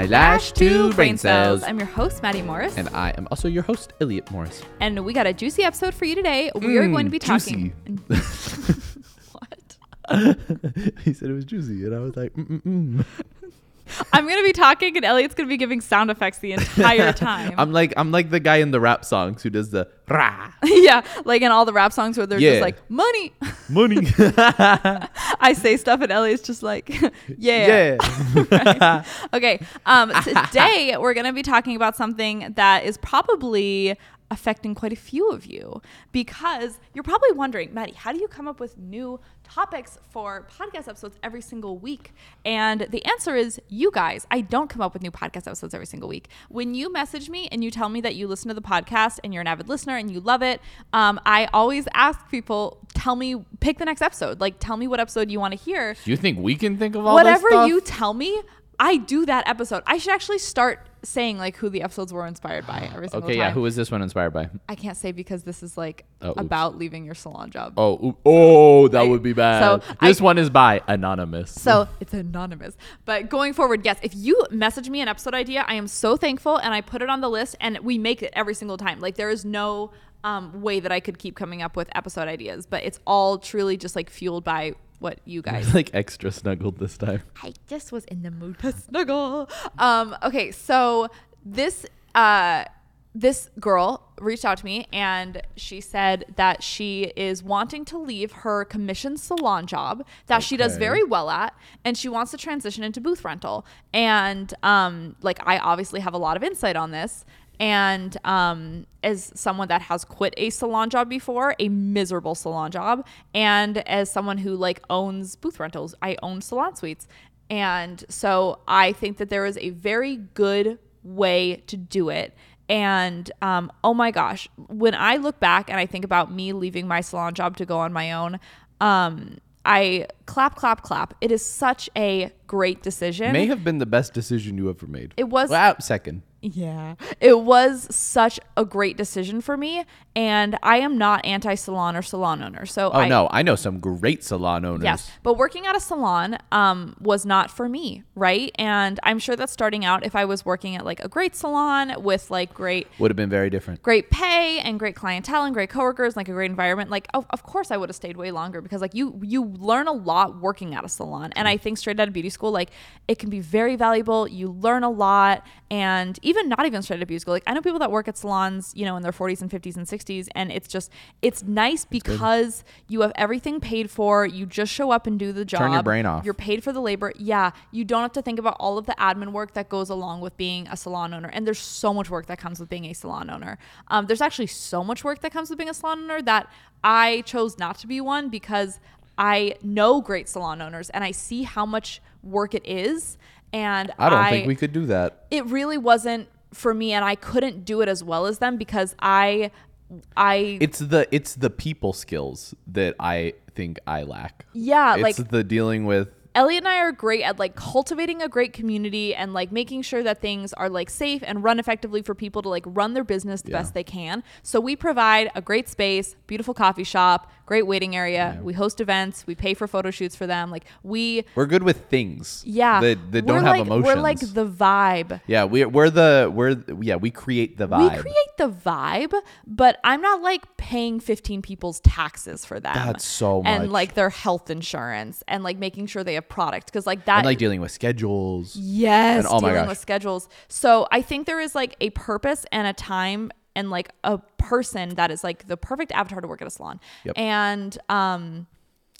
my, Lash to Brain Cells. I'm your host, Maddie Morris, And I am also your host, Elliot Morris. and we got a juicy episode for you today. We are Mm, going to be talking. what? he said it was juicy, and I was like, mm-mm-mm. I'm going to be talking, and Elliot's going to be giving sound effects the entire time. I'm like I'm like the guy in the rap songs who does the rah yeah, like in all the rap songs where they're Yeah. just like money. money. I say stuff, and Elliot's just like, yeah. yeah. Okay. Um, today we're going to be talking about something that is probably affecting quite a few of you because you're probably wondering, Maddie, how do you come up with new topics for podcast episodes every single week? And the answer is you guys. I don't come up with new podcast episodes every single week. When you message me and you tell me that you listen to the podcast and you're an avid listener and you love it, um, I always ask people, tell me, pick the next episode. Like, tell me what episode you want to hear you think we can think of all whatever this stuff? you tell me, I do that episode. I should actually start saying like who the episodes were inspired by every single Okay, time. yeah. Who is this one inspired by? I can't say because this is like Oh, oops. about leaving your salon job. Oh, oh, that would be bad. so this I- one is by anonymous. So it's anonymous. But going forward, yes, if you message me an episode idea, I am so thankful and I put it on the list and we make it every single time. Like there is no um, way that I could keep coming up with episode ideas, but it's all truly just like fueled by what you guys like extra snuggled this time. I just was in the mood to snuggle. Um, okay, so this uh this girl reached out to me and she said that she is wanting to leave her commission salon job that she does very well at and she wants to transition into booth rental and um like I obviously have a lot of insight on this and um, as someone that has quit a salon job before, a miserable salon job, and as someone who like owns booth rentals, I own salon suites. And so I think that there is a very good way to do it. And um, oh my gosh, when I look back and I think about me leaving my salon job to go on my own, um, I clap, clap, clap. It is such a great decision. May have been the best decision you ever made. It was- Well, second. Yeah. It was such a great decision for me. And I am not anti salon or salon owner. So Oh I, no, I know some great salon owners. Yes. But working at a salon um, was not for me. Right. And I'm sure that starting out, if I was working at like a great salon with like great, Would have been very different. great pay and great clientele and great coworkers, like a great environment, like of, of course I would have stayed way longer because like you you learn a lot working at a salon. And I think straight out of beauty school, like it can be very valuable. You learn a lot and even not even straight up school. Like I know people that work at salons, you know, in their 40s and 50s and 60s, and it's just it's nice because you have everything paid for. You just show up and do the job. Turn your brain off. You're paid for the labor. Yeah, you don't have to think about all of the admin work that goes along with being a salon owner. And there's so much work that comes with being a salon owner. Um, there's actually so much work that comes with being a salon owner that I chose not to be one because I know great salon owners and I see how much work it is. And I don't think we could do that. it really wasn't for me and I couldn't do it as well as them because I I It's the it's the people skills that I think I lack. yeah, it's like the dealing with Elliot and I are great at like cultivating a great community and like making sure that things are like safe and run effectively for people to like run their business the Yeah. best they can. So we provide a great space, beautiful coffee shop, great waiting area. We host events, we pay for photo shoots for them. Like we we're good with things. yeah, That, that don't have like, emotions. We're like the vibe. yeah, we're we're the we're yeah, we create the vibe. We create the vibe, but I'm not like paying 15 people's taxes for them. That's so much. And like their health insurance and like making sure they product because like that and like dealing with schedules. Yes, And oh my dealing gosh. with schedules. So I think there is like a purpose and a time and like a person that is like the perfect avatar to work at a salon. Yep. And um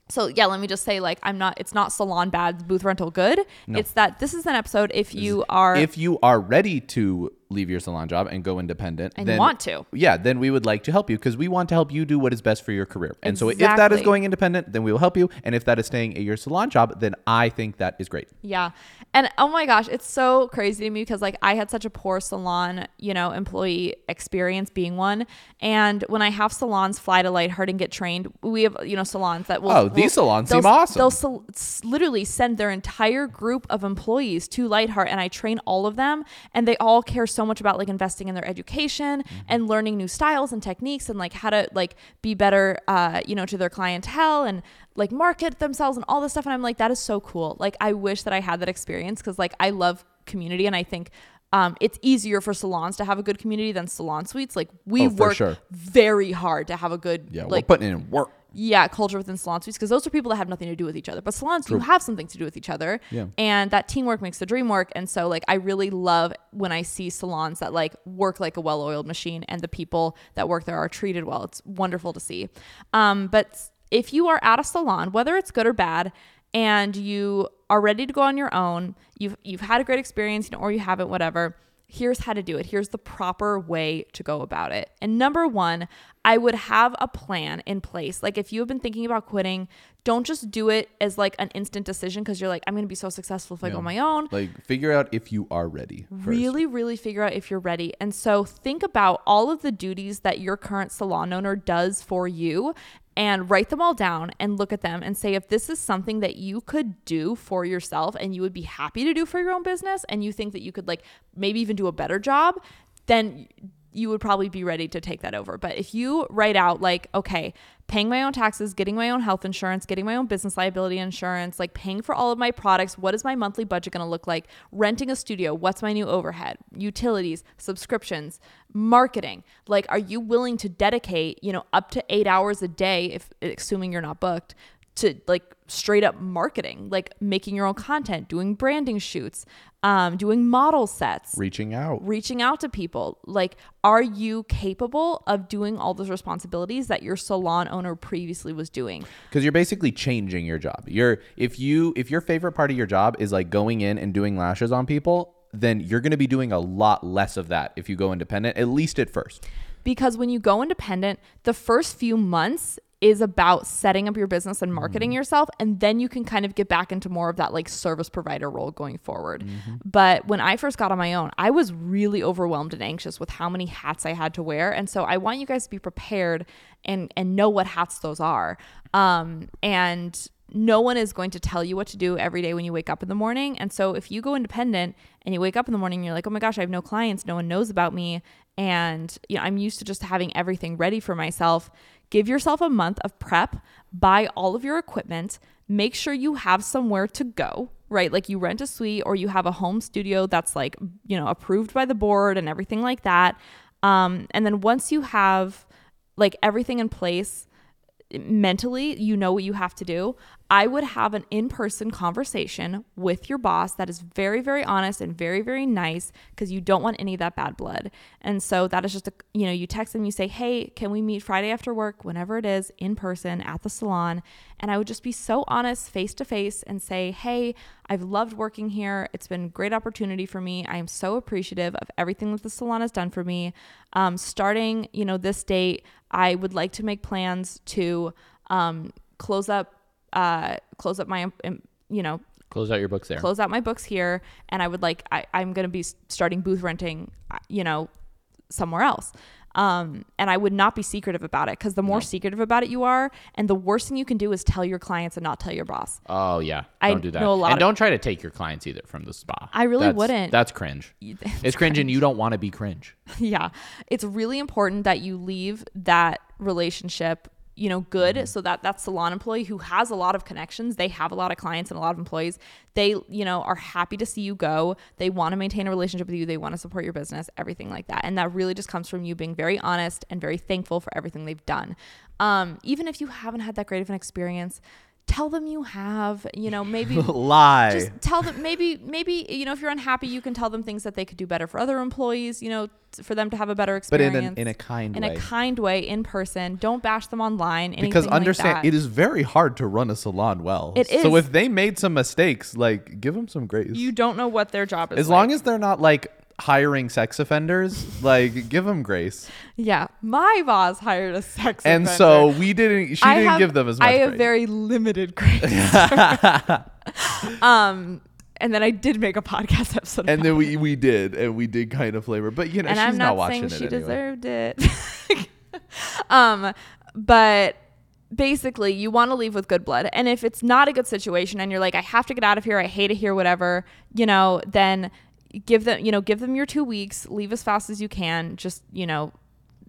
so yeah, let me just say like I'm not it's not salon bad, booth rental good. It's that this is an episode if you are If you are ready to leave your salon job and go independent And then want to. yeah then we would like to help you because we want to help you do what is best for your career and so if that is Exactly. going independent then we will help you and if that is staying at your salon job then i think that is great Yeah. And oh my gosh, it's so crazy to me because like I had such a poor salon, you know, employee experience being one. And when I have salons fly to Lightheart and get trained, we have, you know, salons that will Oh, these will- salons they'll- seem awesome. They'll sal- s- literally send their entire group of employees to Lightheart and I train all of them and they all care so so much about like investing in their education Mm-hmm. and learning new styles and techniques and like how to like be better, uh, you know, to their clientele and like market themselves and all this stuff. And I'm like, that is so cool. Like, I wish that I had that experience because like I love community and I think. Um, it's easier for salons to have a good community than salon suites. Like we Oh, work sure. very hard to have a good Yeah, like we're putting in work. Yeah culture within salon suites because those are people that have nothing to do with each other. But salons do have something to do with each other. Yeah. and that teamwork makes the dream work. And so like i really love when i see salons that like work like a well-oiled machine and the people that work there are treated well. It's wonderful to see. Um, but if you are at a salon whether it's good or bad and you are ready to go on your own you've you've had a great experience you know, or you haven't whatever here's how to do it. Here's the proper way to go about it. And number one, I would have a plan in place. Like if you have been thinking about quitting, don't just do it as like an instant decision because you're like, I'm going to be so successful if I go on my own. Like figure out if you are ready. First. Really, really figure out if you're ready. And so think about all of the duties that your current salon owner does for you and write them all down and look at them and say if this is something that you could do for yourself and you would be happy to do for your own business and you think that you could like maybe even do a better job, then you would probably be ready to take that over. But if you write out like, okay, paying my own taxes, getting my own health insurance, getting my own business liability insurance, like paying for all of my products, what is my monthly budget going to look like? Renting a studio, what's my new overhead? Utilities, subscriptions, marketing. Like are you willing to dedicate, you know, up to 8 hours a day if assuming you're not booked to like straight up marketing, like making your own content, doing branding shoots, um, doing model sets, reaching out. reaching out to people. Like, are you capable of doing all those responsibilities that your salon owner previously was doing? because you're basically changing your job. You're if you if your favorite part of your job is like going in and doing lashes on people, then you're going to be doing a lot less of that if you go independent, at least at first. Because when you go independent, the first few months is about setting up your business and marketing yourself and then you can kind of get back into more of that like service provider role going forward. But when I first got on my own, I was really overwhelmed and anxious with how many hats I had to wear and so I want you guys to be prepared and and know what hats those are. Um and no one is going to tell you what to do every day when you wake up in the morning. And so if you go independent and you wake up in the morning and you're like, "Oh my gosh, I have no clients, no one knows about me." And you know, I'm used to just having everything ready for myself. Give yourself a month of prep, buy all of your equipment, make sure you have somewhere to go, right? Like you rent a suite or you have a home studio that's like, you know, approved by the board and everything like that. Um, and then once you have like everything in place, mentally you know what you have to do i would have an in-person conversation with your boss that is very very honest and very very nice because you don't want any of that bad blood. And so that is just a you know you text them you say hey can we meet friday after work whenever it is in person at the salon? And i would just be so honest face to face and say hey i've loved working here. It's been a great opportunity for me. I am so appreciative of everything that the salon has done for me. Um, starting you know this date I would like to make plans to um, close up, uh, close up my, um, you know, Close out your books there. close out my books here, and I would like, I, I'm going to be starting booth renting, uh, you know, somewhere else. Um, and I would not be secretive about it because the more secretive about it you are, and the worst thing you can do is tell your clients and not tell your boss. Oh yeah, I don't do that. know a lot and don't try to take your clients either from the spa. I really That's- wouldn't. That's cringe. It's cringe, and you don't want to be cringe. yeah it's really important that you leave that relationship you know good. Mm-hmm. so that that salon employee who has a lot of connections. They have a lot of clients and a lot of employees. They you know are happy to see you go. They want to maintain a relationship with you. They want to support your business everything like that. And that really just comes from you being very honest and very thankful for everything they've done. Um, even if you haven't had that great of an experience tell them you have you know maybe Lie. just tell them maybe maybe you know if you're unhappy you can tell them things that they could do better for other employees you know t- for them to have a better experience. but in experience a, in a kind in way. a kind way in person don't bash them online because like understand that. it is very hard to run a salon well. It So if they made some mistakes, like give them some grace. you don't know what their job is as long as they're not like hiring sex offenders, like give them grace. yeah my boss hired a sex offender. And offender. so we didn't. She I didn't have- give them as much. I have grace. very limited grace. um, and then I did make a podcast episode. and then we we did, and we did kind of flavor. But you know, and she's I'm not, not, watching saying it she anyway. deserved it. um, but basically, you want to leave with good blood. And if it's not a good situation, and you're like, I have to get out of here, I hate it here, whatever, you know, then give them you know give them your two weeks leave as fast as you can just you know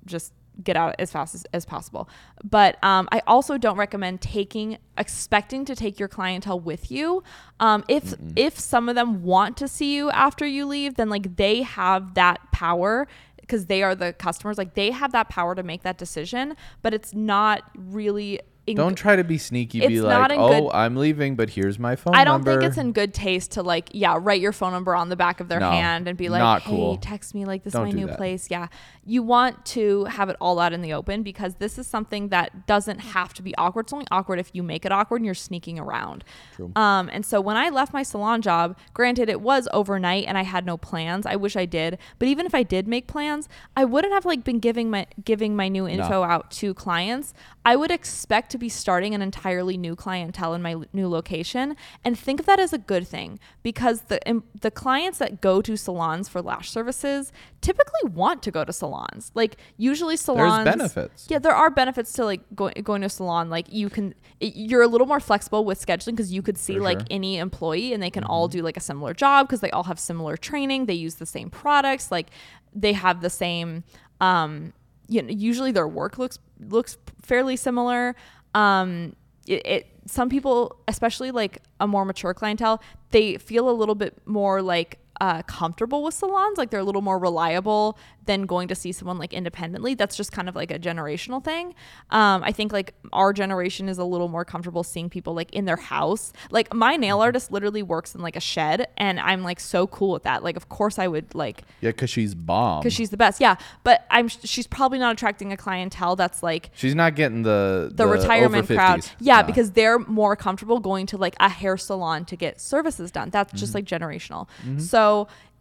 just get out as fast as, as possible. But um, i also don't recommend taking expecting to take your clientele with you. Um, if if some of them want to see you after you leave then like they have that power because they are the customers like they have that power to make that decision but it's not really in Don't try to be sneaky. Be like, oh, good- I'm leaving, but here's my phone number. I don't number. think it's in good taste to like, yeah, write your phone number on the back of their No, hand and be like, not hey, cool. text me like this Don't is my new that. place. Yeah. You want to have it all out in the open because this is something that doesn't have to be awkward. It's only awkward if you make it awkward and you're sneaking around. True. Um, and so when I left my salon job, granted it was overnight and I had no plans. I wish I did, but even if I did make plans, I wouldn't have like been giving my giving my new info out to clients. I would expect to be starting an entirely new clientele in my l- new location and think of that as a good thing because the em- the clients that go to salons for lash services typically want to go to salons. Like usually salons There's benefits. Yeah, there are benefits to like going going to a salon. Like you can it, you're a little more flexible with scheduling because you could see For like sure. any employee and they can all do like a similar job because they all have similar training. They use the same products. Like they have the same um you know, usually their work looks looks fairly similar. Um it, it some people, especially like a more mature clientele, they feel a little bit more like uh, comfortable with salons. Like they're a little more reliable than going to see someone like independently. That's just kind of like a generational thing. Um, I think like our generation is a little more comfortable seeing people like in their house. Like my nail artist literally works in like a shed, and I'm like so cool with that. Like of course I would like yeah, because she's bomb. because she's the best. Yeah, but I'm she's probably not attracting a clientele that's like she's not getting the the, retirement crowd. 50s. Yeah, No. because they're more comfortable going to like a hair salon to get services done. That's Mm-hmm. just like generational. So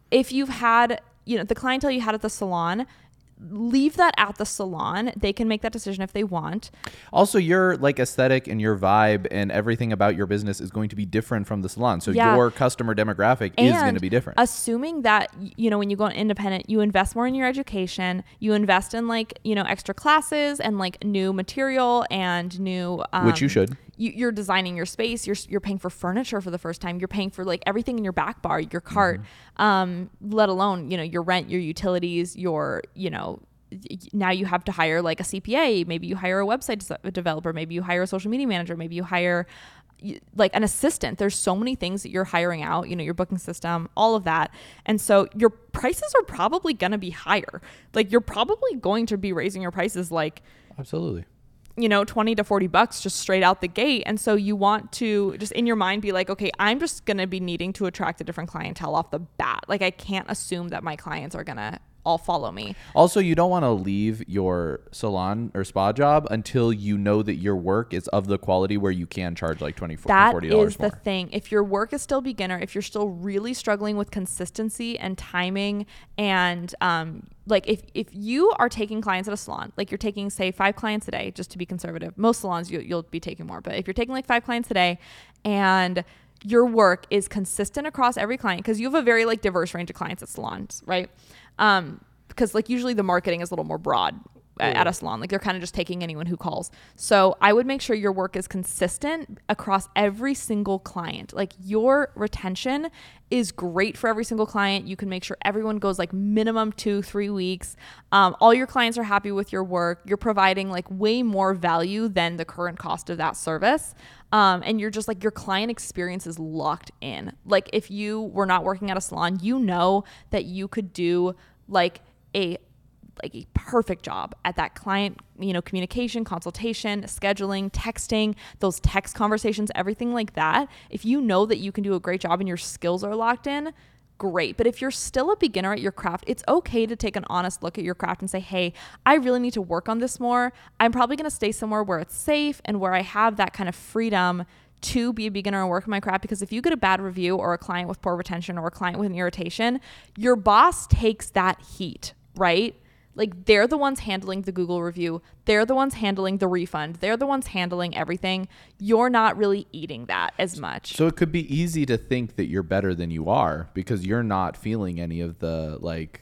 if you've had, you know, the clientele you had at the salon, leave that at the salon. They can make that decision if they want. Also, your like aesthetic and your vibe and everything about your business is going to be different from the salon. So Yeah. your customer demographic is going to be different. Assuming that you know when you go independent, you invest more in your education, you invest in like you know extra classes and like new material and new um, Which you should. You, you're designing your space. You're you're paying for furniture for the first time. You're paying for like everything in your back bar, your cart, Mm-hmm. Um, let alone you know your rent, your utilities, your you know. Now you have to hire like a CPA. Maybe you hire a website developer. Maybe you hire a social media manager. Maybe you hire like an assistant. There's so many things that you're hiring out, you know, your booking system, all of that. And so your prices are probably going to be higher. Like you're probably going to be raising your prices like, Absolutely. You know, 20 to 40 bucks just straight out the gate. And so you want to just in your mind be like, okay, I'm just going to be needing to attract a different clientele off the bat. Like I can't assume that my clients are going to all follow me. Also, you don't want to leave your salon or spa job until you know that your work is of the quality where you can charge like 24 to That 40 is dollars the more. thing. If your work is still beginner, if you're still really struggling with consistency and timing, and um, like if if you are taking clients at a salon, like you're taking say five clients a day, just to be conservative. Most salons you, you'll be taking more, but if you're taking like five clients a day, and your work is consistent across every client, because you have a very like diverse range of clients at salons, right? Um, because like usually the marketing is a little more broad at a salon. Like they're kind of just taking anyone who calls. So I would make sure your work is consistent across every single client. Like your retention is great for every single client. You can make sure everyone goes like minimum two, three weeks. Um, all your clients are happy with your work. You're providing like way more value than the current cost of that service. Um, and you're just like your client experience is locked in. Like if you were not working at a salon, you know that you could do like a like a perfect job at that client, you know, communication, consultation, scheduling, texting, those text conversations, everything like that. If you know that you can do a great job and your skills are locked in, great. But if you're still a beginner at your craft, it's okay to take an honest look at your craft and say, hey, I really need to work on this more. I'm probably going to stay somewhere where it's safe and where I have that kind of freedom to be a beginner and work in my craft because if you get a bad review or a client with poor retention or a client with an irritation, your boss takes that heat, right? Like they're the ones handling the Google review. They're the ones handling the refund. They're the ones handling everything. You're not really eating that as much. So it could be easy to think that you're better than you are because you're not feeling any of the like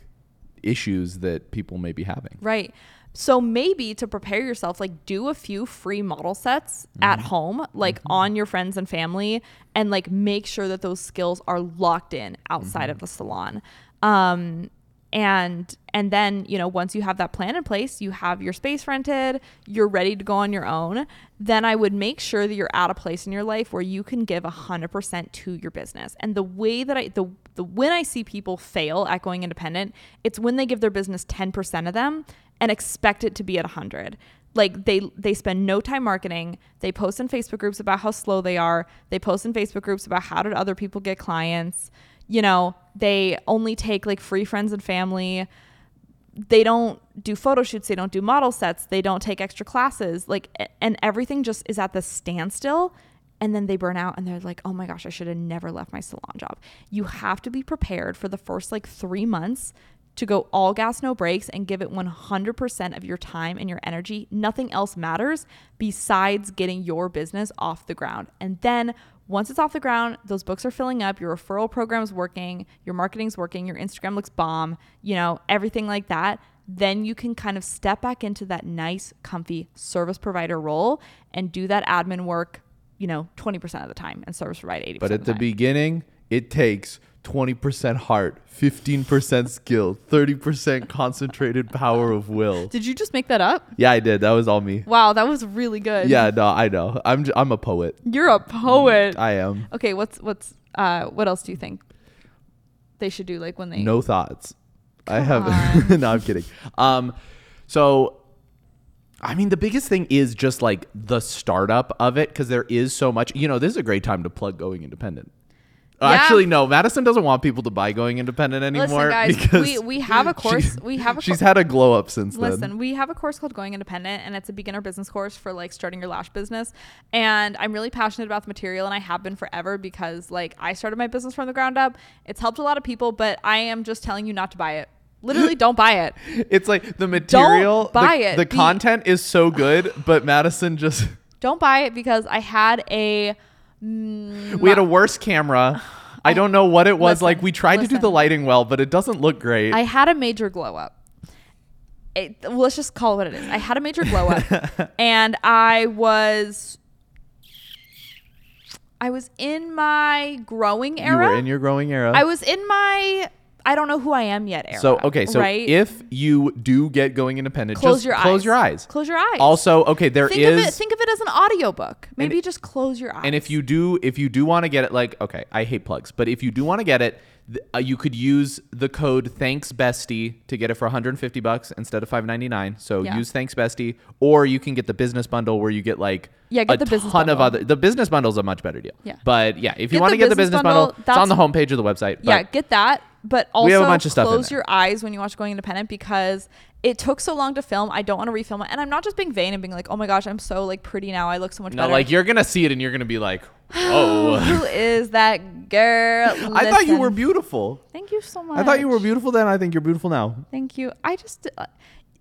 issues that people may be having. Right. So maybe to prepare yourself, like do a few free model sets at mm-hmm. home, like mm-hmm. on your friends and family, and like make sure that those skills are locked in outside of mm-hmm. the salon. Um, and and then you know once you have that plan in place you have your space rented you're ready to go on your own then i would make sure that you're at a place in your life where you can give 100% to your business. And the way that i the the when i see people fail at going independent it's when they give their business 10% of them and expect it to be at 100 like they they spend no time marketing. They post in facebook groups about how slow they are. They post in facebook groups about how did other people get clients you know, they only take like free friends and family. They don't do photo shoots, they don't do model sets, they don't take extra classes. Like and everything just is at the standstill and then they burn out and they're like, "Oh my gosh, I should have never left my salon job." You have to be prepared for the first like 3 months to go all gas no brakes and give it 100% of your time and your energy. Nothing else matters besides getting your business off the ground. And then once it's off the ground, those books are filling up, your referral program's working, your marketing's working, your Instagram looks bomb, you know, everything like that. Then you can kind of step back into that nice, comfy service provider role and do that admin work, you know, 20% of the time and service provide 80% But at the time. beginning, it takes 20% heart, 15% skill, 30% concentrated power of will. Did you just make that up? Yeah, I did. That was all me. Wow, that was really good. Yeah, no, I know. I'm j- I'm a poet. You're a poet. I am. Okay, what's what's uh what else do you think they should do like when they No thoughts. I have No, I'm kidding. Um so I mean the biggest thing is just like the startup of it cuz there is so much. You know, this is a great time to plug going independent. Yeah. Actually, no. Madison doesn't want people to buy going independent anymore Listen, guys, because we, we have a course. she- we have a she's had a glow up since then. Listen, then. we have a course called Going Independent, and it's a beginner business course for like starting your lash business. And I'm really passionate about the material, and I have been forever because like I started my business from the ground up. It's helped a lot of people, but I am just telling you not to buy it. Literally, don't buy it. It's like the material, don't buy the, it. the content is so good, but Madison just Don't buy it because I had a. mm, we had a worse camera. I don't know what it was Listen, like. We tried to do the lighting well, but it doesn't look great. I had a major glow up. It, well, let's just call it what it is. I had a major glow up, and I was, I was in my growing you era. were in your growing era. I was in my I don't know who I am yet era. so okay, so right? if you do get going independent, close just your close eyes. your eyes. Close your eyes. Also, okay, there is. think of it think of it as an audiobook. Maybe it- just close your eyes. And if you do, if you do want to get it, like, okay, I hate plugs, but if you do want to get it, th- uh, you could use the code Thanks Bestie to get it for 150 bucks instead of 5.99. So Yeah. use Thanks Bestie, or you can get the business bundle where you get like Yeah, get a the business ton of bundle. other. The business bundle is a much better deal. Yeah. But yeah, if you want to get the business bundle, bundle, it's on the homepage of the website. yeah, get that. But also We have a bunch of stuff close your eyes when you watch Going Independent because it took so long to film. I don't want to refilm it. And I'm not just being vain and being like, oh my gosh, I'm so like pretty now. I look so much no, better. like you're gonna see it and you're gonna be like, oh. Who is that girl? I thought you were beautiful. Thank you so much. I thought you were beautiful then. I think you're beautiful now. Thank you. I just uh,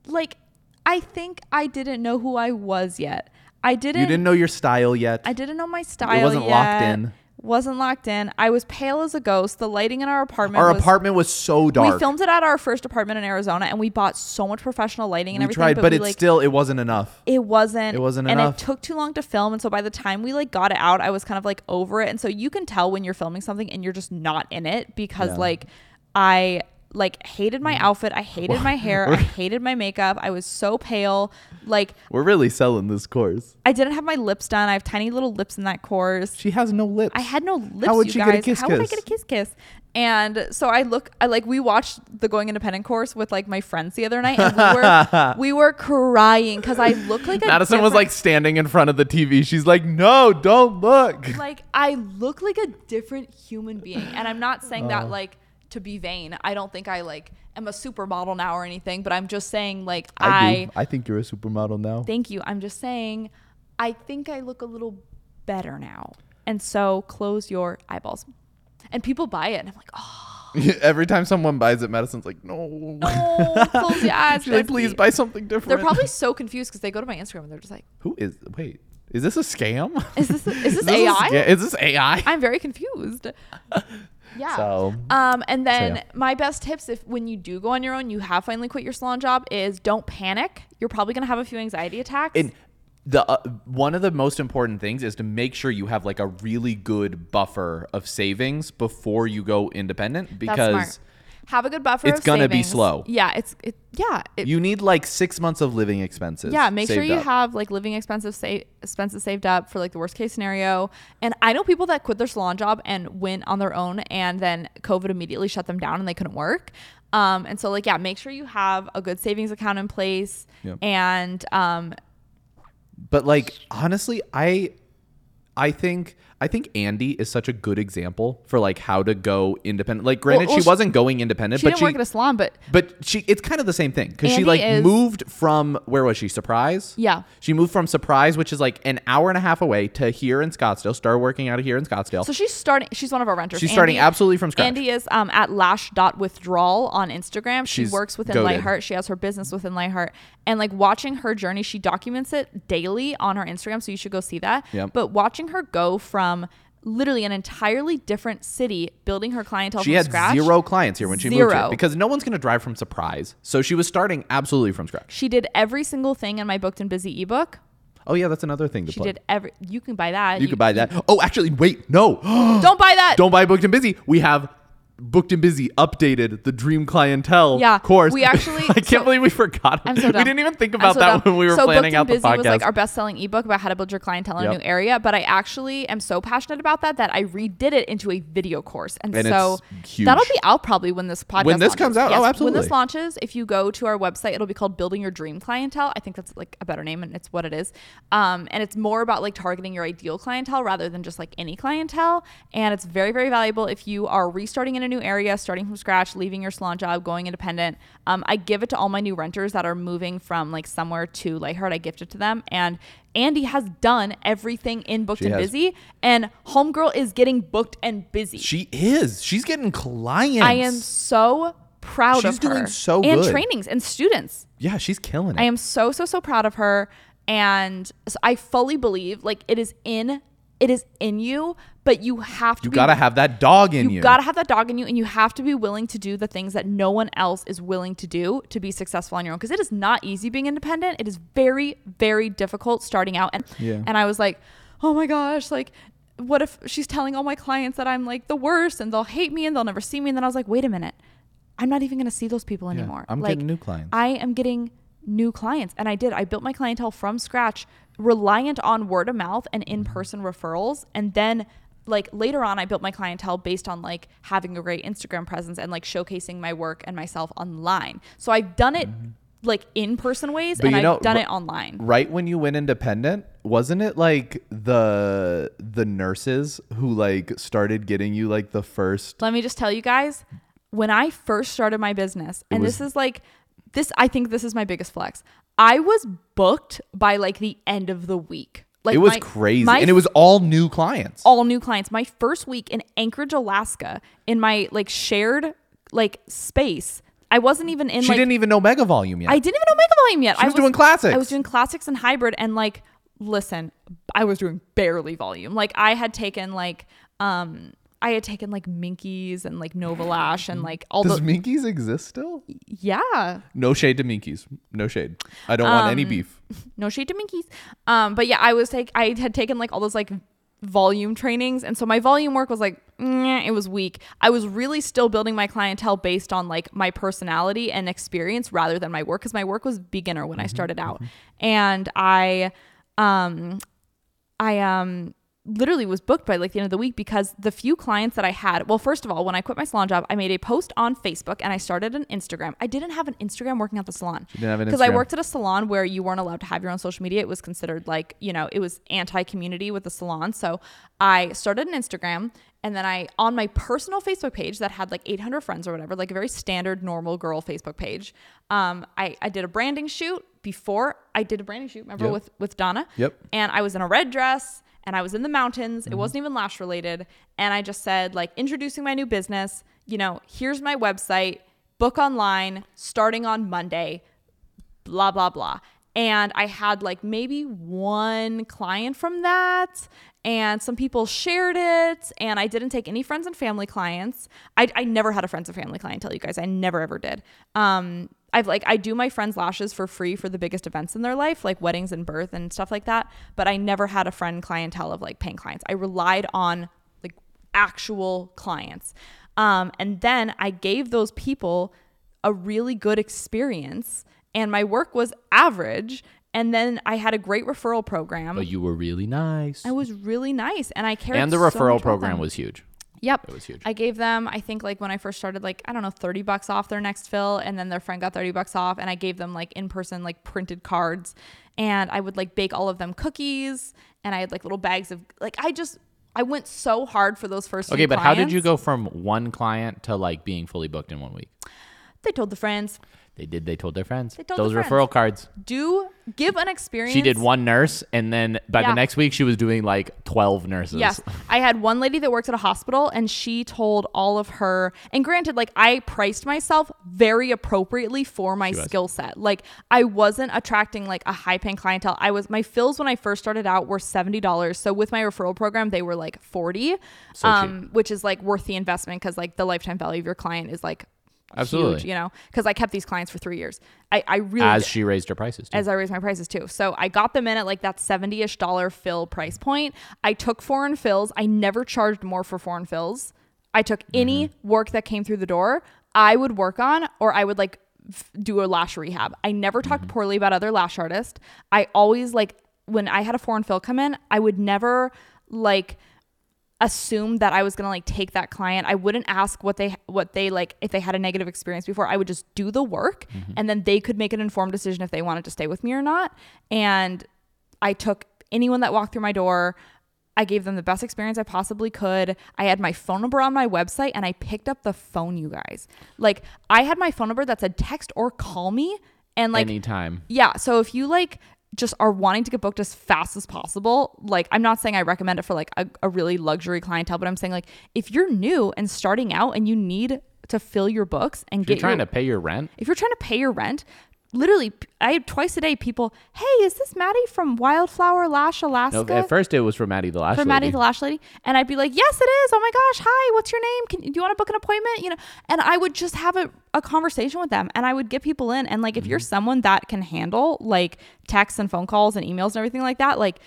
like I think I didn't know who I was yet. I didn't You didn't know your style yet. I didn't know my style It wasn't yet. locked in. Wasn't locked in. I was pale as a ghost. The lighting in our apartment Our was, apartment was so dark. We filmed it at our first apartment in Arizona and we bought so much professional lighting and we everything tried, but, we, it like, still it wasn't enough. it wasn't It wasn't and enough. it took too long to film and so by the time we like got it out i was kind of like over it and so you can tell when you're filming something and you're just not in it because Yeah. like i like hated my mm. outfit i hated my hair i hated my makeup i was so pale like We're really selling this course. i didn't have my lips done i have tiny little lips in that course She has no lips. I had no lips. How would you she guys. get a kiss How would I get a kiss kiss? And so I look. I like we watched the Going Independent course with like my friends the other night, and we were we were crying because I look like a Madison was like standing in front of the TV. She's like, "No, don't look." like I look like a different human being, and I'm not saying Oh. that like to be vain. I don't think I like am a supermodel now or anything, but I'm just saying like I, do. I think you're a supermodel now. thank you. I'm just saying I think I look a little better now, and so close your eyeballs. And people buy it, and I'm like, oh, Every time someone buys it, Madison's like, "No." no, close your eyes. Bestie." "Please buy something different." They're probably so confused because they go to my Instagram and they're just like, Who is? Wait, is this a scam? "Is this is this Is this a AI?" sca- is this AI? I'm very confused. Yeah. So Um, and then yeah. my best tips, if when you do go on your own, you have finally quit your salon job, is don't panic. You're probably gonna have a few anxiety attacks. and the uh, one of the most important things is to make sure you have like a really good buffer of savings before you go independent because. Have a good buffer. it's gonna be slow. Yeah, it's it. Yeah, it, you need like six months of living expenses. yeah. Make sure you up. have like living expenses sa- expenses saved up for like the worst case scenario. And I know people that quit their salon job and went on their own, and then COVID immediately shut them down and they couldn't work. Um, and so like yeah, make sure you have a good savings account in place. Yep. And um, But like honestly, I I think I think Andy is such a good example for like how to go independent. Like granted well, she she- wasn't going independent, she but didn't she work at a salon, but but she it's kind of the same thing because she like is- moved from where was she surprise Yeah. she moved from surprise which is like an hour and a half away to here in scottsdale started working out of here in scottsdale So she's starting. She's one of our renters. She's starting absolutely from scratch. Andy is um, at lash.withdrawal on Instagram. She She's works within goated. Lightheart. She has her business within Lightheart. And like watching her journey, she documents it daily on her Instagram. So you should go see that. Yep. But watching her go from literally an entirely different city, building her clientele she from had scratch. zero clients here when she moved here because no one's going to drive from surprise so she was starting absolutely from scratch She did every single thing in my booked and busy ebook. oh yeah that's another thing to She plug. did every. You can buy that. you could buy that oh actually wait no Don't buy that. don't buy booked and busy we have booked and busy updated the dream clientele Yeah, course we actually- i can't so- believe we forgot I'm so we didn't even think about so that dumb. when we were so planning Booked out and the Busy podcast was like our best-selling ebook about how to build your clientele in Yep. a new area. But I actually am so passionate about that that I redid it into a video course, and, And so that'll be out probably when this podcast When this launches. comes out? Oh, Yes, When this launches, if you go to our website, it'll be called Building Your Dream Clientele. I think that's like a better name, and it's what it is. Um, and it's more about like targeting your ideal clientele rather than just like any clientele. And it's very very valuable if you are restarting in a new area, starting from scratch, leaving your salon job, going independent. Um, I give it to all my new renters that are moving from like somewhere to Lightheart. I gift it to them, and Andy has done everything in booked She and has. busy, and Homegirl is getting booked and busy. she is she's getting clients I am so proud She's of her. She's doing so and good. trainings and students. yeah she's killing it I am so so so proud of her, and so I fully believe like it is in it is in you, but you have to. you be, gotta have that dog in you, you gotta have that dog in you, and you have to be willing to do the things that no one else is willing to do to be successful on your own. Because it is not easy being independent. It is very very difficult starting out. And Yeah. and I was like, oh my gosh, like. What if she's telling all my clients that I'm like the worst and they'll hate me and they'll never see me? And then I was like, wait a minute. I'm not even going to see those people anymore. I'm like, getting new clients. I am getting new clients. And I did. I built my clientele from scratch, reliant on word of mouth and in person referrals. And then like later on I built my clientele based on like having a great Instagram presence and like showcasing my work and myself online. So I've done it like in person ways Mm-hmm. But and know, I've done ri- it online. right when you went independent wasn't it like the the nurses who like started getting you like the first Let me just tell you guys, when I first started my business, and was- this is like this I think this is my biggest flex. I was booked by like the end of the week. Like it was my- crazy my and it was all new clients all new clients. My first week in Anchorage, Alaska, in my like shared like space. I wasn't even in she like didn't even know mega volume yet I didn't even know mega volume yet. She I was doing classics. I was doing classics and hybrid and like listen, I was doing barely volume. Like I had taken like um I had taken like Minkies and like Nova Lash and like all those does the minkies exist still? Yeah. no shade to minkies. No shade. I don't want any Um, beef. no shade to Minkies. Um, but yeah, I was like, I had taken like all those like volume trainings, and so my volume work was like, meh, it was weak. I was really still building my clientele based on like my personality and experience rather than my work, because my work was beginner when I started out, and I, um, I um literally was booked by like the end of the week because the few clients that I had, well, first of all, when I quit my salon job, I made a post on Facebook and I started an Instagram. I didn't have an Instagram working at the salon. didn't have an Because I worked at a salon where you weren't allowed to have your own social media. It was considered like, you know, it was anti community with the salon. So I started an Instagram and then I, on my personal Facebook page that had like 800 friends or whatever, like a very standard normal girl Facebook page, um, I, I did a branding shoot before I did a branding shoot, remember Yep. with, with Donna? Yep. And I was in a red dress and I was in the mountains. Mm-hmm. It wasn't even lash related. And I just said, like, introducing my new business, you know, here's my website, book online, starting on Monday, blah, blah, blah. and I had like maybe one client from that and some people shared it and I didn't take any friends and family clients. I, I never had a friends and family clientele, you guys. I never ever did. Um, I've like I do my friends' lashes for free for the biggest events in their life, like weddings and birth and stuff like that. But I never had a friend clientele of like paying clients. I relied on like actual clients. Um, and then I gave those people a really good experience, and my work was average. And then I had a great referral program. But you were really nice. I was really nice, and I cared. and the so referral program was huge. Yep. It was huge. I gave them, I think like when I first started, like, I don't know, 30 bucks off their next fill. And then their friend got 30 bucks off. And I gave them like in person, like printed cards. And I would like bake all of them cookies. And I had like little bags of, like, I just, I went so hard for those first Okay, but how did you go from one client to like being fully booked in one week? They told the friends, They did. They told their friends. They told Those the referral cards. do give an experience. She did one nurse, and then by Yeah. the next week she was doing like twelve nurses. Yes. I had one lady that worked at a hospital and she told all of her and granted like I priced myself very appropriately for my was. skill set. Like I wasn't attracting like a high paying clientele. I was my fills when I first started out were $70. So with my referral program they were like 40 So um which is like worth the investment cuz like the lifetime value of your client is like Absolutely. huge, you know, cuz I kept these clients for 3 years. I I really As did she raised her prices. Too. as I raised my prices too. So I got them in at like that 70-ish dollar fill price point. I took foreign fills. I never charged more for foreign fills. I took mm-hmm. any work that came through the door, I would work on or I would like f- do a lash rehab. I never talked mm-hmm. poorly about other lash artists. I always like when I had a foreign fill come in, I would never like assume that I was gonna like take that client. I wouldn't ask what they what they like if they had a negative experience before. I would just do the work mm-hmm. and then they could make an informed decision if they wanted to stay with me or not. And I took anyone that walked through my door. I gave them the best experience I possibly could. I had my phone number on my website and I picked up the phone, you guys. Like I had my phone number that said text or call me and like Anytime. yeah. So if you like just are wanting to get booked as fast as possible, like I'm not saying I recommend it for like a, a really luxury clientele, but I'm saying like if you're new and starting out and you need to fill your books and get. If you're trying your, to pay your rent. if you're trying to pay your rent, literally I had twice a day people, hey, is this Maddie from Wildflower Lash Alaska? No, at first it was from Maddie the Lash for Lady. Maddie the Lash Lady, and I'd be like, "Yes, it is. Oh my gosh, hi. What's your name? Can do you want to book an appointment? You know?" And I would just have a, a conversation with them, and I would get people in. And like, if you're mm-hmm. someone that can handle like texts and phone calls and emails and everything like that, like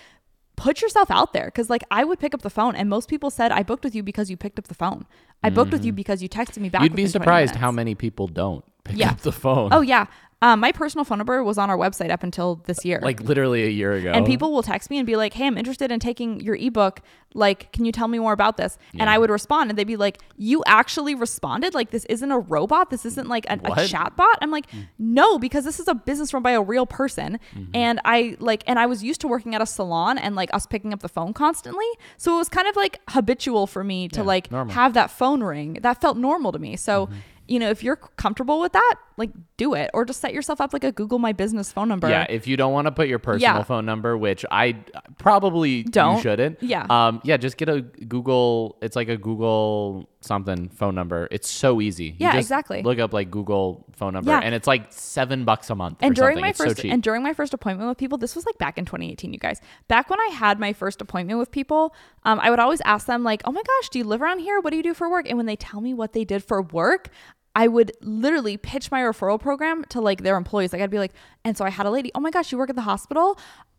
put yourself out there because like I would pick up the phone, and most people said I booked with you because you picked up the phone. I booked with you mm-hmm. because you texted me back. You'd be surprised how many people don't pick Yeah. up the phone. Oh yeah, um, my personal phone number was on our website up until this year. Like literally a year ago. And people will text me and be like, "Hey, I'm interested in taking your ebook. Like, can you tell me more about this?" And I would respond, and they'd be like, "You actually responded? Like, this isn't a robot. This isn't like a, a chat bot." I'm like, "No, because this is a business run by a real person." Mm-hmm. And I like, and I was used to working at a salon and like us picking up the phone constantly, so it was kind of like habitual for me to Yeah, like normal. have that phone ring. That felt normal to me. So. Mm-hmm. You know, if you're comfortable with that, like do it, or just set yourself up like a Google My Business phone number. Yeah, if you don't want to put your personal Yeah. phone number, which I probably Don't. you shouldn't. Yeah. Um. Yeah. Just get a Google. It's like a Google something phone number. It's so easy. You Yeah, just exactly. Look up like Google phone number, Yeah. and it's like seven bucks a month. and during something. my it's first so and during my first appointment with people this was like back in 2018 you guys back when i had my first appointment with people um, i would always ask them like oh my gosh do you live around here what do you do for work and when they tell me what they did for work I would literally pitch my referral program to like their employees. Like I'd be like, and so I had a lady, oh my gosh, you work at the hospital?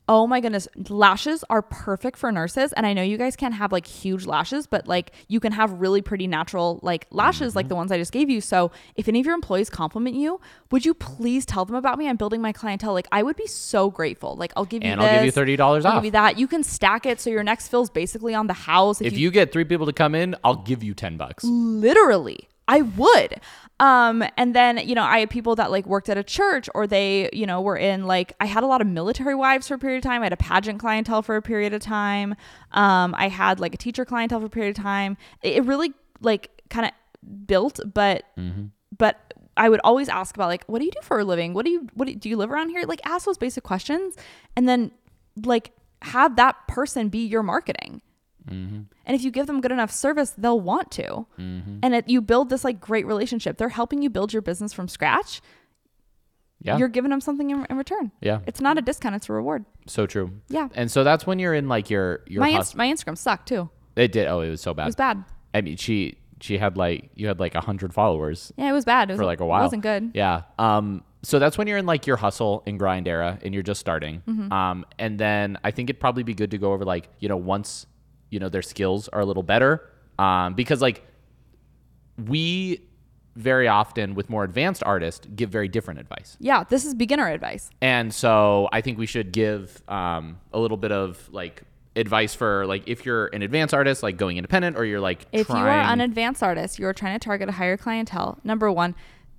Oh my goodness, lashes are perfect for nurses. And I know you guys can't have like huge lashes, but like you can have really pretty natural like lashes like mm-hmm. the ones I just gave you. So if any of your employees compliment you, would you please tell them about me? I'm building my clientele. Like I would be so grateful. Like I'll give you And this, I'll give you $30 I'll off. give you that. You can stack it so your next fill's basically on the house. if you get three people to come in, I'll give you ten bucks. literally i would um and then you know i had people that like worked at a church or they you know were in like i had a lot of military wives for a period of time i had a pageant clientele for a period of time um i had like a teacher clientele for a period of time it, it really like kind of built but but I would always ask about like, what do you do for a living? What do you what do you, do you live around here? Like, ask those basic questions, and then like have that person be your marketing. And if you give them good enough service, they'll want to. And it, you build this like great relationship. They're helping you build your business from scratch. Yeah. you're giving them something in, in return. Yeah. It's not a discount, it's a reward. So true. Yeah. And so that's when you're in like your your My, my Instagram sucked too. it did oh it was so bad. It was bad. I mean she she had like you had like a hundred followers Yeah, it was bad. It was for like a while. It wasn't good. Yeah. Um. So that's when you're in like your hustle and grind era, and you're just starting. Mm-hmm. Um. And then I think it'd probably be good to go over like you know once you know their skills are a little better. Um. Because like we very often with more advanced artists give very different advice. Yeah, this is beginner advice. And so I think we should give um, a little bit of like advice for like if you're an advanced artist, like going independent, or you're like If trying. you are an advanced artist, you are trying to target a higher clientele. Number one,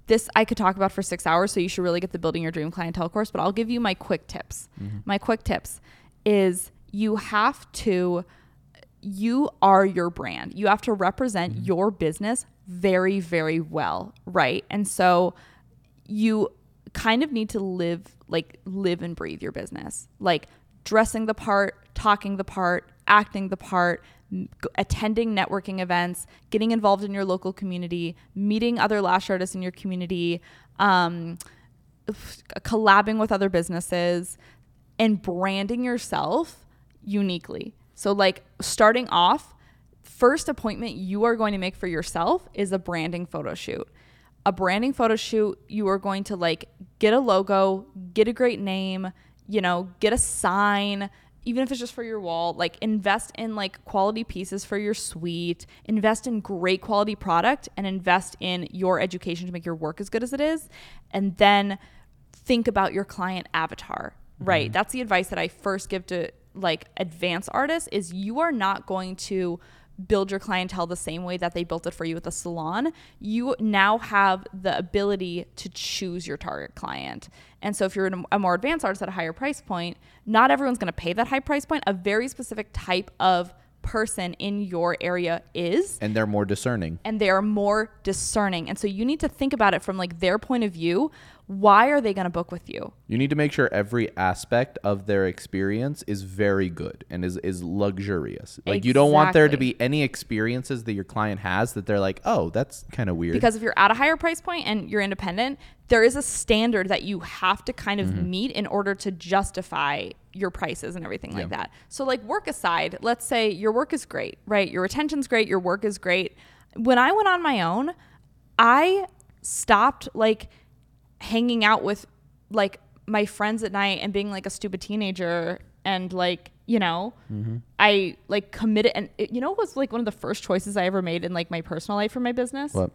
this I could talk about for six hours, so you should really get the building your dream clientele course. But I'll give you my quick tips. My quick tips is you have to you are your brand. You have to represent your business very, very well, right? And so you kind of need to live like live and breathe your business like dressing the part talking the part acting the part attending networking events getting involved in your local community meeting other lash artists in your community um, collabing with other businesses and branding yourself uniquely so like starting off first appointment you are going to make for yourself is a branding photo shoot a branding photo shoot, you are going to like get a logo, get a great name, you know, get a sign, even if it's just for your wall, like invest in like quality pieces for your suite, invest in great quality product and invest in your education to make your work as good as it is. And then think about your client avatar, right? Mm-hmm. That's the advice that I first give to like advanced artists is you are not going to build your clientele the same way that they built it for you at the salon. You now have the ability to choose your target client. And so if you're a more advanced artist at a higher price point, not everyone's going to pay that high price point. A very specific type of person in your area is and they're more discerning. and they are more discerning. And so you need to think about it from like their point of view. Why are they going to book with you? You need to make sure every aspect of their experience is very good and is, is luxurious. Like you don't want there to be any experiences that your client has that they're like, oh, that's kind of weird. Because if you're at a higher price point and you're independent, there is a standard that you have to kind of Mm-hmm. meet in order to justify your prices and everything like that. So like work aside, let's say your work is great, right? Your retention's great, your work is great. When I went on my own, I stopped like hanging out with like my friends at night and being like a stupid teenager and like you know Mm-hmm. i like committed and it, you know what was like one of the first choices i ever made in like my personal life for my business What?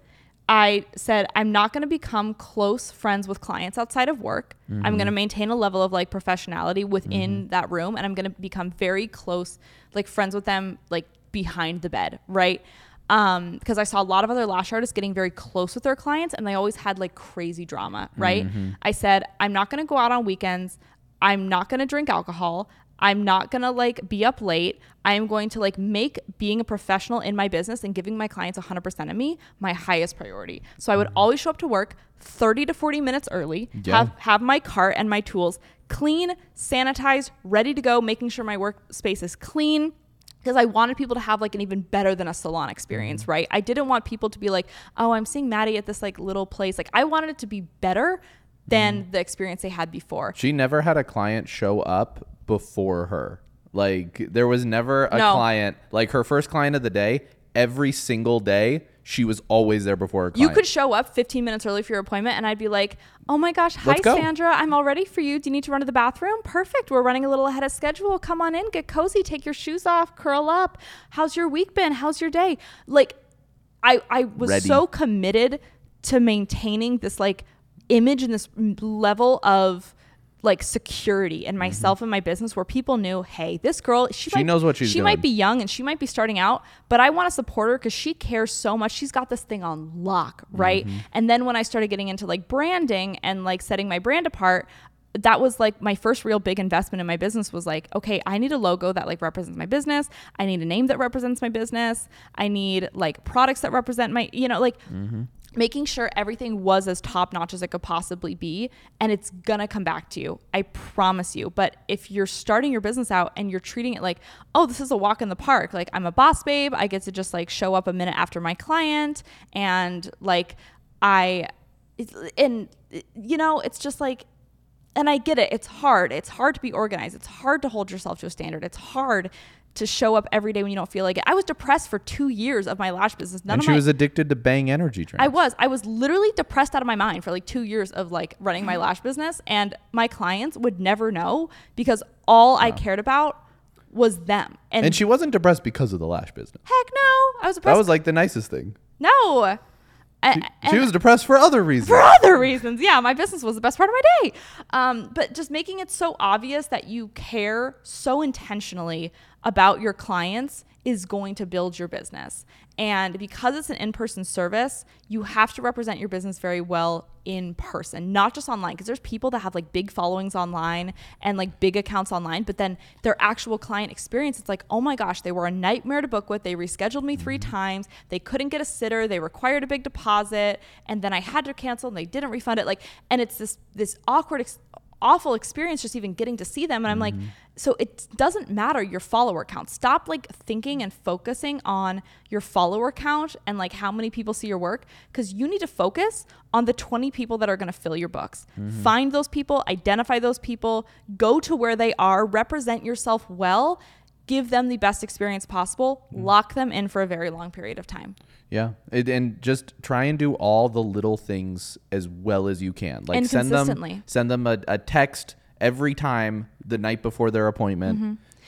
i said i'm not going to become close friends with clients outside of work i'm Mm-hmm. going to maintain a level of like professionality within that room and i'm going to become very close like friends with them like behind the bed right um because i saw a lot of other lash artists getting very close with their clients and they always had like crazy drama right? I said i'm not going to go out on weekends. I'm not going to drink alcohol. I'm not going to like be up late. I'm going to like make being a professional in my business and giving my clients 100% of me my highest priority. So i would always show up to work 30 to 40 minutes early Yeah. have have my cart and my tools clean sanitized ready to go making sure my workspace is clean because I wanted people to have like an even better than a salon experience, mm-hmm. right? I didn't want people to be like, "Oh, I'm seeing Maddie at this like little place." Like I wanted it to be better than mm-hmm. the experience they had before. She never had a client show up before her. Like there was never a No. client like her first client of the day. Every single day, she was always there before her You could show up 15 minutes early for your appointment, and I'd be like, "Oh my gosh, hi Sandra, I'm all ready for you. Do you need to run to the bathroom? Perfect. We're running a little ahead of schedule. Come on in, get cozy, take your shoes off, curl up. How's your week been? How's your day? Like, I I was Ready. so committed to maintaining this like image and this mm, level of like security in myself and my business where people knew hey this girl she, Mm-hmm. She might, knows what she's she might be young and she might be starting out, but I want to support her because she cares so much. She's got this thing on lock, right? Mm-hmm. And then when I started getting into like branding and like setting my brand apart, that was like my first real big investment in my business was like, okay, I need a logo that like represents my business. I need a name that represents my business. I need like products that represent my, you know, like making sure everything was as top notch as it could possibly be and it's gonna come back to you i promise you but if you're starting your business out and you're treating it like oh this is a walk in the park like i'm a boss babe i get to just like show up a minute after my client and like i and you know, it's just like and I get it. It's hard. It's hard to be organized. It's hard to hold yourself to a standard. It's hard to show up every day when you don't feel like it. I was depressed for two years of my lash business. None and of she my, was addicted to Bang energy drinks. I was. I was literally depressed out of my mind for like two years of like running my lash business, and my clients would never know because all I cared about was them. And, and she wasn't depressed because of the lash business. heck no, I was depressed. That was like the nicest thing. no. A- She was depressed for other reasons. for other reasons. Yeah, my business was the best part of my day. Um, but just making it so obvious that you care so intentionally about your clients is going to build your business. And because it's an in person service, you have to represent your business very well in person, not just online. Because there's people that have like big followings online and like big accounts online, but then their actual client experience, it's like, oh my gosh, they were a nightmare to book with. They rescheduled me 3 mm-hmm. times. They couldn't get a sitter. They required a big deposit. And then I had to cancel and they didn't refund it. Like, and it's this, this awkward, ex- awful experience just even getting to see them. And I'm like, mm-hmm. so it doesn't matter your follower count. Stop like thinking and focusing on your follower count and like how many people see your work because you need to focus on the 20 people that are going to fill your books. Mm-hmm. Find those people, identify those people, go to where they are, represent yourself well, give them the best experience possible, lock them in for a very long period of time. Yeah, it, and just try and do all the little things as well as you can. Like And send them send them a, a text every time the night before their appointment.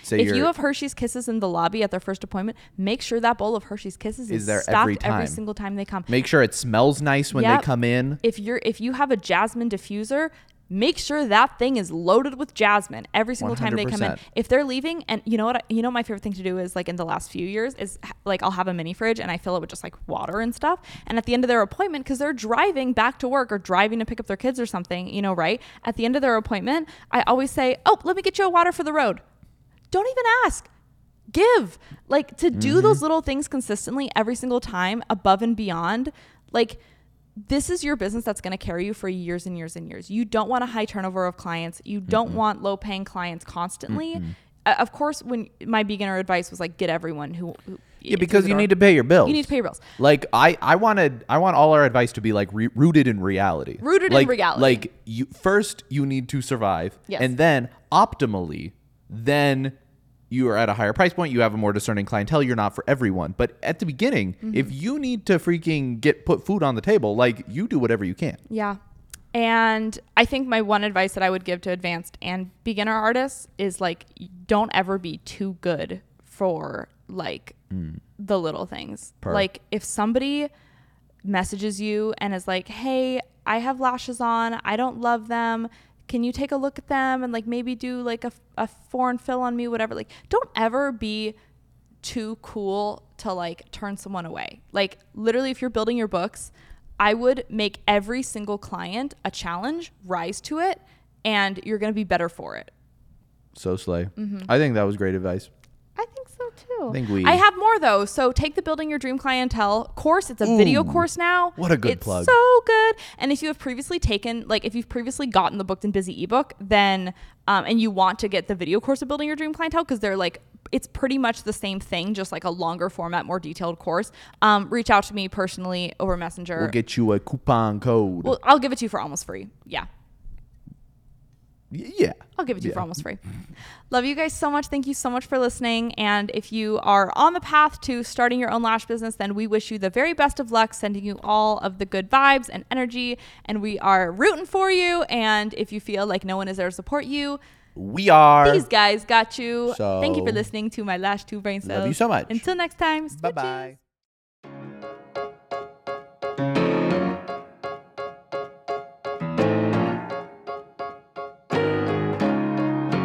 Say Mm-hmm. if you're, have Hershey's Kisses in the lobby at their first appointment, make sure that bowl of Hershey's Kisses is, Is there stocked every time. Every single time they come. make sure it smells nice when Yep. they come in. If you're if you have a jasmine diffuser, make sure that thing is loaded with jasmine every single time they come in. If they're leaving, and you know what, you know my favorite thing to do is like in the last few years is like I'll have a mini fridge and I fill it with just like water and stuff. And at the end of their appointment, because they're driving back to work or driving to pick up their kids or something, you know, right? At the end of their appointment, I always say, "Oh, let me get you a water for the road." Don't even ask give like to do Mm-hmm. those little things consistently every single time above and beyond like this is your business that's going to carry you for years and years and years you don't want a high turnover of clients you don't want low paying clients constantly Uh, of course when my beginner advice was like get everyone who, who Yeah, because you need to pay your bills. you need to pay your bills Like I, I wanted, I want all our advice to be like re- rooted in reality. Rooted in reality. Like you first, you need to survive, Yes. and then optimally, then you are at a higher price point. You have a more discerning clientele. You're not for everyone, but at the beginning, Mm-hmm. if you need to freaking get put food on the table, like you do whatever you can. Yeah. And I think my one advice that I would give to advanced and beginner artists is like don't ever be too good for like the little things. Like if somebody messages you and is like, "Hey, I have lashes on. I don't love them. Can you take a look at them and like maybe do like a, a foreign fill on me whatever." Like don't ever be too cool to like turn someone away. Like literally if you're building your books, I would make every single client a challenge, rise to it, and you're going to be better for it. So slay. Mm-hmm. I think that was great advice. I think. I think we- I have more though. So take the building your dream clientele course. It's a video course now. what a good it's plug. So good. And if you have previously taken, like, if you've previously gotten the booked and busy ebook, then um, and you want to get the video course of building your dream clientele because they're like it's pretty much the same thing, just like a longer format, more detailed course. Um, reach out to me personally over Messenger. We'll get you a coupon code. Well, I'll give it to you for almost free. Yeah. Yeah. I'll give it to you for almost free. Love you guys so much. Thank you so much for listening. And if you are on the path to starting your own lash business, then we wish you the very best of luck, sending you all of the good vibes and energy. And we are rooting for you. And if you feel like no one is there to support you, We are. these guys got you. So, Thank you for listening to my Lash Two Brain Cells. Love you so much. Until next time. Bye bye.